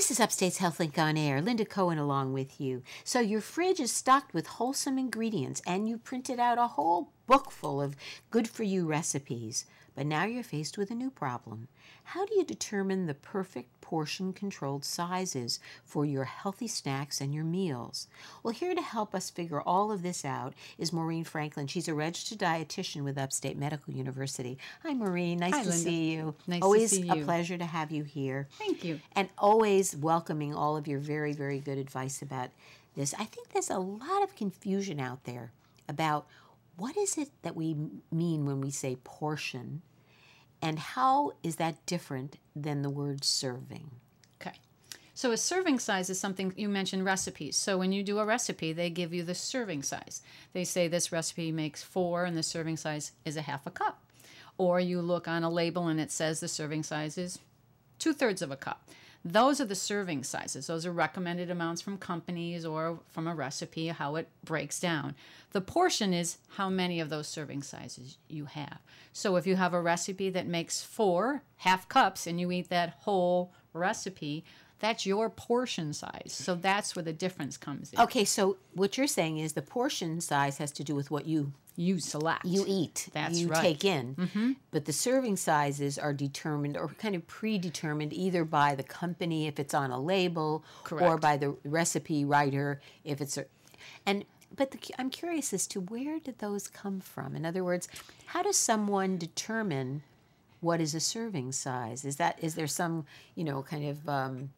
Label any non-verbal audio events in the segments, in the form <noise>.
This is Upstate's HealthLink on Air. Linda Cohen along with you. So your fridge is stocked with wholesome ingredients and you printed out a whole book full of good for you recipes. But now you're faced with a new problem. How do you determine the perfect portion controlled sizes for your healthy snacks and your meals? Well, here to help us figure all of this out is Maureen Franklin. She's a registered dietitian with Upstate Medical University. Hi, Maureen. Nice Hi, to Linda. see you. Nice to always see a pleasure to have you here. Thank you. And always welcoming all of your very, very good advice about this. I think there's a lot of confusion out there about what is it that we mean when we say portion and how is that different than the word serving? Okay. So a serving size is something you mentioned recipes. So when you do a recipe, they give you the serving size. They say this recipe makes four and the serving size is a half a cup. Or you look on a label and it says the serving size is two thirds of a cup. Those are the serving sizes. Those are recommended amounts from companies or from a recipe, how it breaks down. The portion is how many of those serving sizes you have. So if you have a recipe that makes four half cups and you eat that whole recipe, that's your portion size. So that's where the difference comes in. Okay, so what you're saying is the portion size has to do with what you You select. you eat, That's right. you right. take in. But the serving sizes are determined or kind of predetermined either by the company if it's on a label Correct. or by the recipe writer if it's a, and but the, I'm curious as to where did those come from? In other words, how does someone determine what is a serving size? Is that is there some you know kind of um,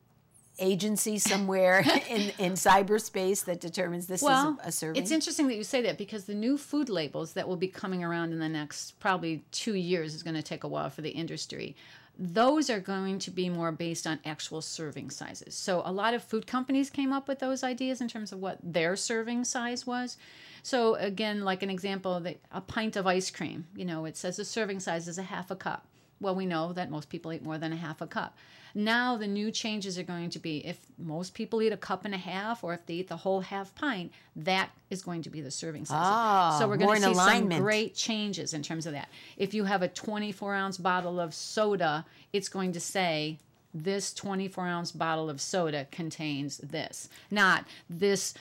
agency somewhere <laughs> in in cyberspace that determines this Well, is a, a serving? it's interesting that you say that because the new food labels that will be coming around in the next probably two years is going to take a while for the industry. Those are going to be more based on actual serving sizes. So a lot of food companies came up with those ideas in terms of what their serving size was. So again, like an example, the, a pint of ice cream. You know, it says the serving size is a half a cup. Well, we know that most people eat more than a half a cup. Now, the new changes are going to be if most people eat a cup and a half, or if they eat the whole half pint, that is going to be the serving size. Ah, so we're going to see alignment. some great changes in terms of that. If you have a 24 ounce bottle of soda, it's going to say this 24 ounce bottle of soda contains this, not this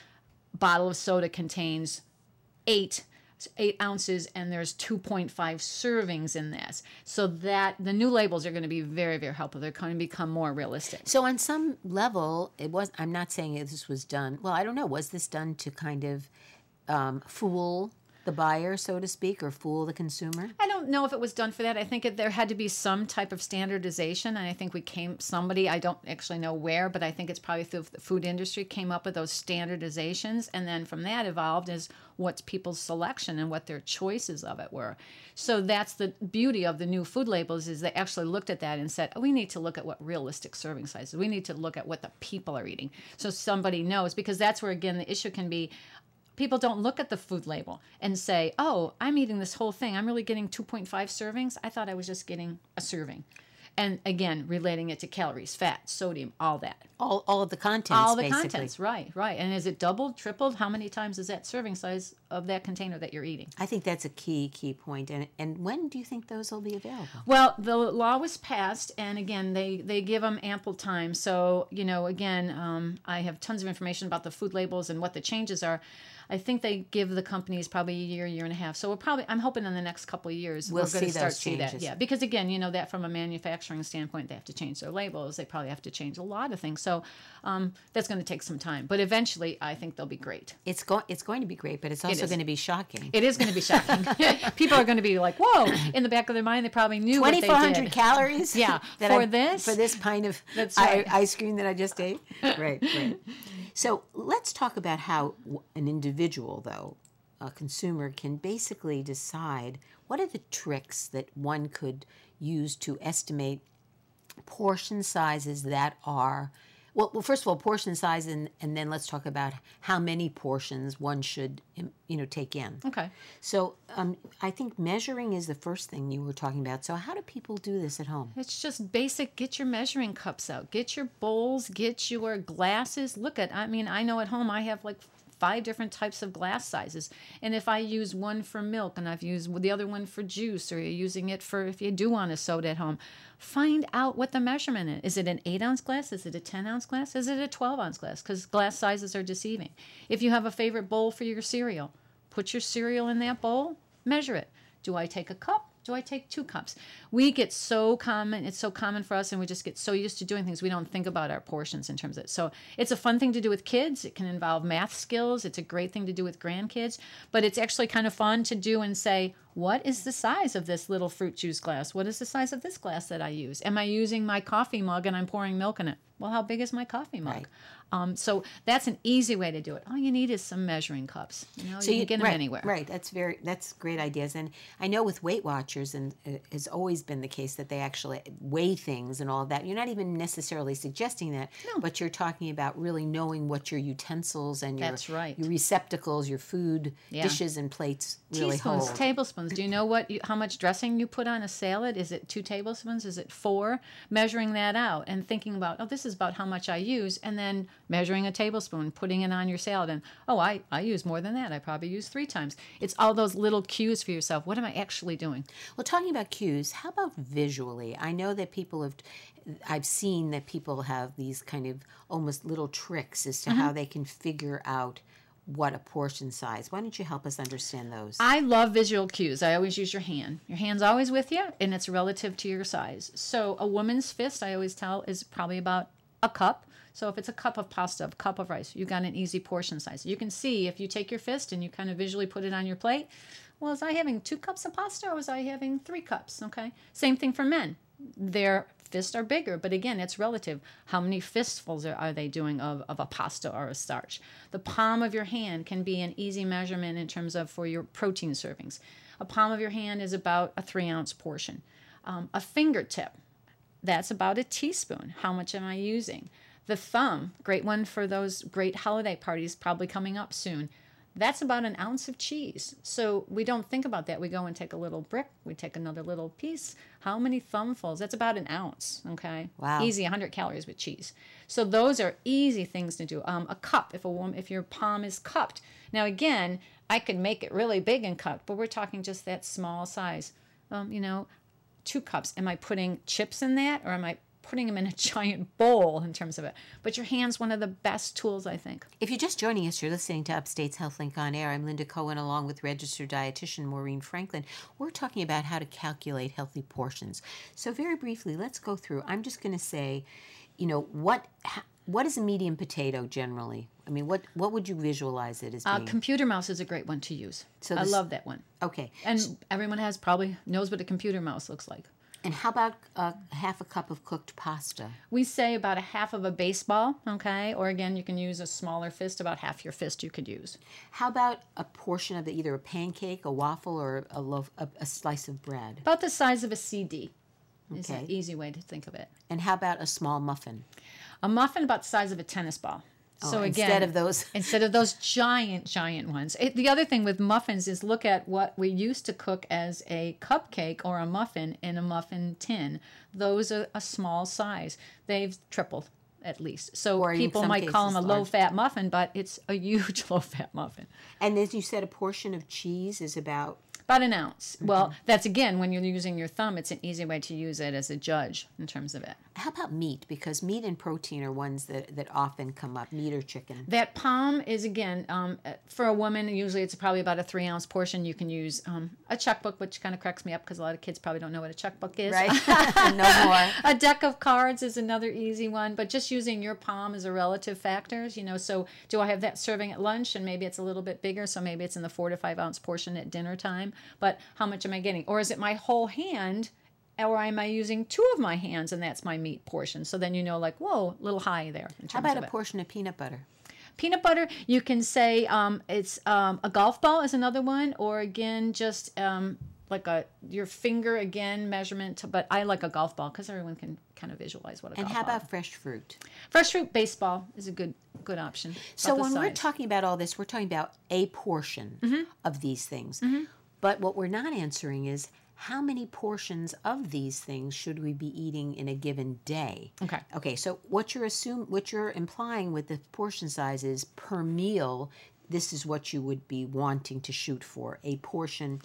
bottle of soda contains eight eight ounces and there's 2.5 servings in this so that the new labels are going to be very very helpful they're going to become more realistic So on some level, it was. I'm not saying this was done. Well, I don't know. Was this done to kind of um, fool the buyer, so to speak, or fool the consumer? I don't know if it was done for that. I think it, there had to be some type of standardization, and I think we came somebody I don't actually know where, but I think it's probably through the food industry came up with those standardizations, and then from that evolved is what's people's selection and what their choices of it were. So that's the beauty of the new food labels is they actually looked at that and said, oh, we need to look at what realistic serving sizes. We need to look at what the people are eating, so somebody knows because that's where again the issue can be people don't look at the food label and say, "Oh, I'm eating this whole thing. I'm really getting 2.5 servings. I thought I was just getting a serving." And again, relating it to calories, fat, sodium, all that. All, all of the contents. all the basically. contents, right, right. And is it doubled, tripled? How many times is that serving size of that container that you're eating? I think that's a key key point. And and when do you think those will be available? Well, the law was passed, and again, they they give them ample time. So you know, again, um, I have tons of information about the food labels and what the changes are. I think they give the companies probably a year, year and a half. So we're probably I'm hoping in the next couple of years We'll we're going see to start see that. Yeah, because again, you know that from a manufacturing standpoint, they have to change their labels. They probably have to change a lot of things. So um, that's going to take some time, but eventually, I think they'll be great. It's going it's going to be great, but it's also is. going to be shocking. It is going to be shocking. <laughs> People are going to be like, "Whoa!" In the back of their mind, they probably knew what Twenty they four did. hundred calories. Yeah, <laughs> for I- this? for this pint of That's i- right. ice cream that I just ate. right, right. So let's talk about how an individual, though, a consumer, can basically decide what are the tricks that one could use to estimate portion sizes that are. Well, well, first of all, portion size, and, and then let's talk about how many portions one should, um, you know, take in. Okay. So um, I think measuring is the first thing you were talking about. So how do people do this at home? It's just basic. Get your measuring cups out. Get your bowls. Get your glasses. Look at. I mean, I know at home I have like five different types of glass sizes. And if I use one for milk and I've used the other one for juice, or you're using it for if you do want a soda at home, find out what the measurement is. Is it an eight ounce glass? Is it a 10 ounce glass? Is it a 12 ounce glass? Because glass sizes are deceiving. If you have a favorite bowl for your cereal, put your cereal in that bowl, measure it. Do I take a cup? Do I take two cups? We get so common, it's so common for us, and we just get so used to doing things, we don't think about our portions in terms of it. So it's a fun thing to do with kids. It can involve math skills. It's a great thing to do with grandkids, but it's actually kind of fun to do and say, what is the size of this little fruit juice glass? What is the size of this glass that I use? Am I using my coffee mug and I'm pouring milk in it? Well, how big is my coffee mug? Right. Um, so that's an easy way to do it. All you need is some measuring cups. You know, you, can get them right, anywhere. Right. That's very that's great ideas. And I know with Weight Watchers, and it has always been the case that they actually weigh things and all that. You're not even necessarily suggesting that, No. but you're talking about really knowing what your utensils and your right. your receptacles, your food Yeah. dishes and plates really teaspoons, hold. Tablespoons. Do you know what you, how much dressing you put on a salad? Is it two tablespoons? Is it four? Measuring that out and thinking about, oh, this is about how much I use, and then measuring a tablespoon, putting it on your salad, and oh, I I use more than that. I probably use three times. It's all those little cues for yourself. What am I actually doing? Well, talking about cues, how about visually? I know that people have, I've seen that people have these kind of almost little tricks as to Mm-hmm. how they can figure out what a portion size. Why don't you help us understand those? I love visual cues. I always use your hand. Your hand's always with you, and it's relative to your size. So a woman's fist, I always tell, is probably about a cup. So if it's a cup of pasta, a cup of rice, you got an easy portion size. You can see if you take your fist and you kind of visually put it on your plate. Well, was I having two cups of pasta or was I having three cups? Okay. Same thing for men. Their fists are bigger, but again, it's relative. How many fistfuls are, are they doing of, of a pasta or a starch? The palm of your hand can be an easy measurement in terms of for your protein servings. A palm of your hand is about a three ounce portion. Um, a fingertip, that's about a teaspoon. How much am I using? The thumb, great one for those great holiday parties probably coming up soon. That's about an ounce of cheese. So we don't think about that. We go and take a little brick, we take another little piece. How many thumbfuls? That's about an ounce, okay? Wow. Easy, 100 calories with cheese. So those are easy things to do. Um, a cup, if a woman, if your palm is cupped. Now again, I could make it really big and cupped, but we're talking just that small size. Um, you know, two cups. Am I putting chips in that or am I putting them in a <laughs> giant bowl in terms of it? But your hand's one of the best tools, I think. If you're just joining us, you're listening to Upstate's HealthLink on Air. I'm Linda Cohen, along with registered dietitian Maureen Franklin. We're talking about how to calculate healthy portions. So, very briefly, let's go through. I'm just going to say, you know, what ha- what is a medium potato generally? I mean, what what would you visualize it as Uh, computer mouse is a great one to use. So I love that one. okay, And everyone has probably knows what a computer mouse looks like. And how about uh, half a cup of cooked pasta? We say about a half of a baseball, okay? Or again, you can use a smaller fist, about half your fist you could use. How about a portion of the, either a pancake, a waffle, or a loaf, a, a slice of bread? About the size of a CD is an Okay. easy way to think of it. And how about a small muffin? A muffin about the size of a tennis ball. Oh, so Oh, again, instead of those- <laughs> instead of those giant, giant ones. It, the other thing with muffins is look at what we used to cook as a cupcake or a muffin in a muffin tin. Those are a small size. They've tripled at least. So Or people might call them a low fat muffin, but it's a <laughs> huge low fat muffin. And as you said, a portion of cheese is about About an ounce. Mm-hmm. Well, that's again when you're using your thumb. It's an easy way to use it as a judge in terms of it. How about meat? Because meat and protein are ones that, that often come up. Meat or chicken. That palm is again um, uh, for a woman. Usually, it's probably about a three ounce portion. You can use um, a checkbook, which kind of cracks me up because a lot of kids probably don't know what a checkbook is. Right? <laughs> <laughs> no more. a deck of cards is another easy one, but just using your palm as a relative factors. You know, so do I have that serving at lunch, and maybe it's a little bit bigger, so maybe it's in the four to five ounce portion at dinner time. But how much am I getting, or is it my whole hand? Or am I using two of my hands and that's my meat portion? So then you know, like, whoa, a little high there. How about a it. portion of peanut butter? Peanut butter, you can say um, it's um, a golf ball is another one, or again, just um, like a your finger again measurement. But I like a golf ball because everyone can kind of visualize what a And golf how ball. about fresh fruit? fresh fruit baseball is a good good option. So when we're talking about all this, we're talking about a portion Mm-hmm. of these things. But what we're not answering is how many portions of these things should we be eating in a given day? Okay. Okay, so what you're assume what you're implying with the portion size is per meal this is what you would be wanting to shoot for a portion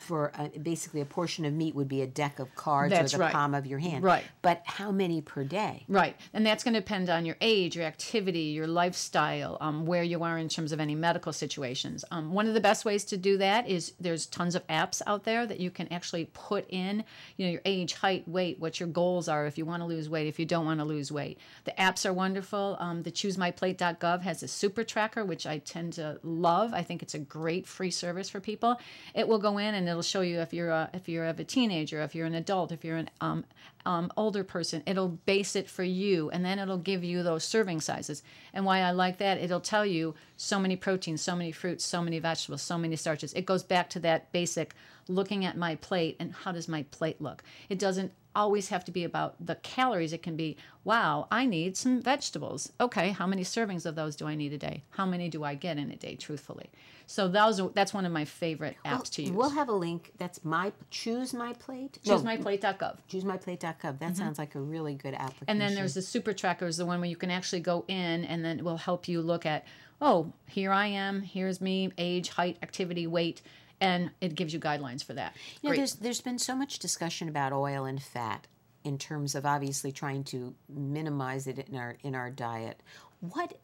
for uh basically a portion of meat would be a deck of cards That's or the right. palm of your hand. Right. But how many per day? Right, and that's going to depend on your age, your activity, your lifestyle, um, where you are in terms of any medical situations. Um, one of the best ways to do that is there's tons of apps out there that you can actually put in, you know, your age, height, weight, what your goals are, if you want to lose weight, if you don't want to lose weight. The apps are wonderful. Um, the ChooseMyPlate.gov has a super tracker, which I tend to love. I think it's a great free service for people. It will go in and it'll show you if you're a, if you're of a teenager, if you're an adult, if you're an um, um, older person. It'll base it for you, and then it'll give you those serving sizes. And why I like that, it'll tell you so many proteins, so many fruits, so many vegetables, so many starches. It goes back to that basic looking at my plate and how does my plate look. It doesn't always have to be about the calories. It can be, wow, I need some vegetables. Okay, how many servings of those do I need a day? How many do I get in a day, truthfully? So those are, that's one of my favorite apps to use. We'll have a link. That's my choose my plate. ChooseMyPlate.gov. ChooseMyPlate.gov. That sounds like a really good application. Mm-hmm. And then there's the super tracker is the one where you can actually go in and then it will help you look at, oh, here I am, here's me, age, height, activity, weight, and it gives you guidelines for that. You know, Great. there's there's been so much discussion about oil and fat in terms of obviously trying to minimize it in our in our diet. What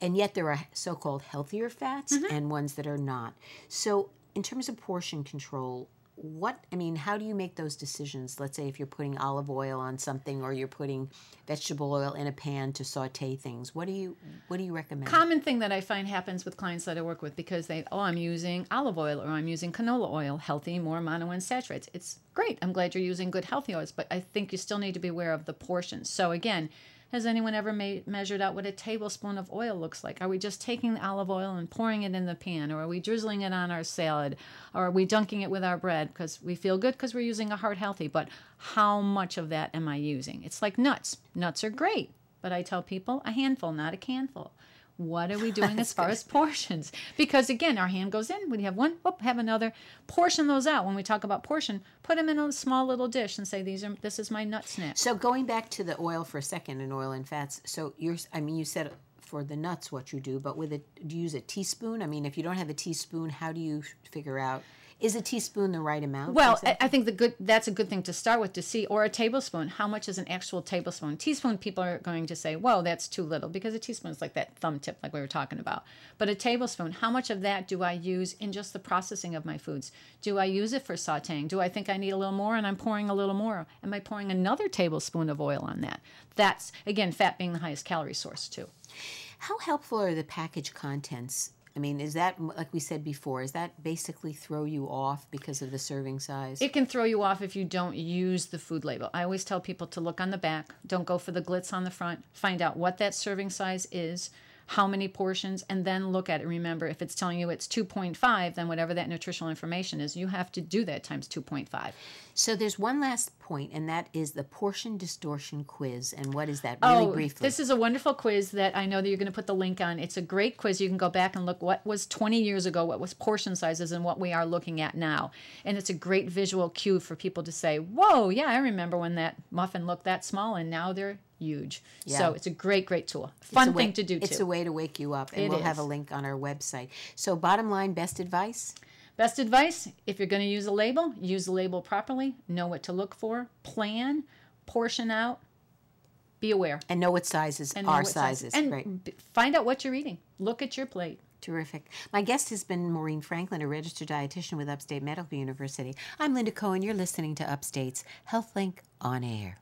and yet there are so-called healthier fats Mm-hmm. and ones that are not. So in terms of portion control, what I mean, how do you make those decisions? Let's say if you're putting olive oil on something or you're putting vegetable oil in a pan to saute things. What do you what do you recommend? common thing that I find happens with clients that I work with because they, oh, I'm using olive oil or I'm using canola oil, healthy, more monounsaturates. It's great. I'm glad you're using good healthy oils, but I think you still need to be aware of the portions. So again, has anyone ever ma- measured out what a tablespoon of oil looks like? Are we just taking the olive oil and pouring it in the pan, or are we drizzling it on our salad, or are we dunking it with our bread because we feel good because we're using a heart healthy? But how much of that am I using? It's like nuts. Nuts are great, but I tell people a handful, not a canful. What are we <laughs> doing as far as portions? Because again, our hand goes in. We have one, whoop, have another. Portion those out. When we talk about portion, put them in a small little dish and say, "These are this is my nut snack." So going back to the oil for a second and oil and fats. So you're, I mean, you said for the nuts what you do, but with it, do you use a teaspoon? I mean, if you don't have a teaspoon, how do you figure out is a teaspoon the right amount? Well, I think the good that's a good thing to start with to see, or a tablespoon. How much is an actual tablespoon? Teaspoon, people are going to say, "Whoa, that's too little," because a teaspoon is like that thumb tip, like we were talking about. But a tablespoon, how much of that do I use in just the processing of my foods? Do I use it for sautéing? Do I think I need a little more, and I'm pouring a little more? Am I pouring another tablespoon of oil on that? That's again, fat being the highest calorie source too. how helpful are the package contents? I mean, is that like we said before? Is that basically throw you off because of the serving size? It can throw you off if you don't use the food label. I always tell people to look on the back. Don't go for the glitz on the front. Find out what that serving size is, how many portions, and then look at it. Remember, if it's telling you it's 2.5, then whatever that nutritional information is, you have to do that times 2.5. so there's one last point, and that is the portion distortion quiz. And what is that? Really oh, briefly. Oh, This is a wonderful quiz that I know that you're going to put the link on. It's a great quiz. You can go back and look what was 20 years ago, what was portion sizes, and what we are looking at now. And it's a great visual cue for people to say, "Whoa, yeah, I remember when that muffin looked that small, and now they're huge." Yeah. So it's a great, great tool. Fun way- thing to do It's a way to wake you up, and It we'll have a link on our website. So, bottom line, best advice. Best advice if you're going to use a label, use the label properly, know what to look for, plan, portion out, be aware. And know what sizes And are what size- sizes. And right. find out what you're eating. Look at your plate. Terrific. My guest has been Maureen Franklin, a registered dietitian with Upstate Medical University. I'm Linda Cohen. You're listening to Upstate's HealthLink on Air.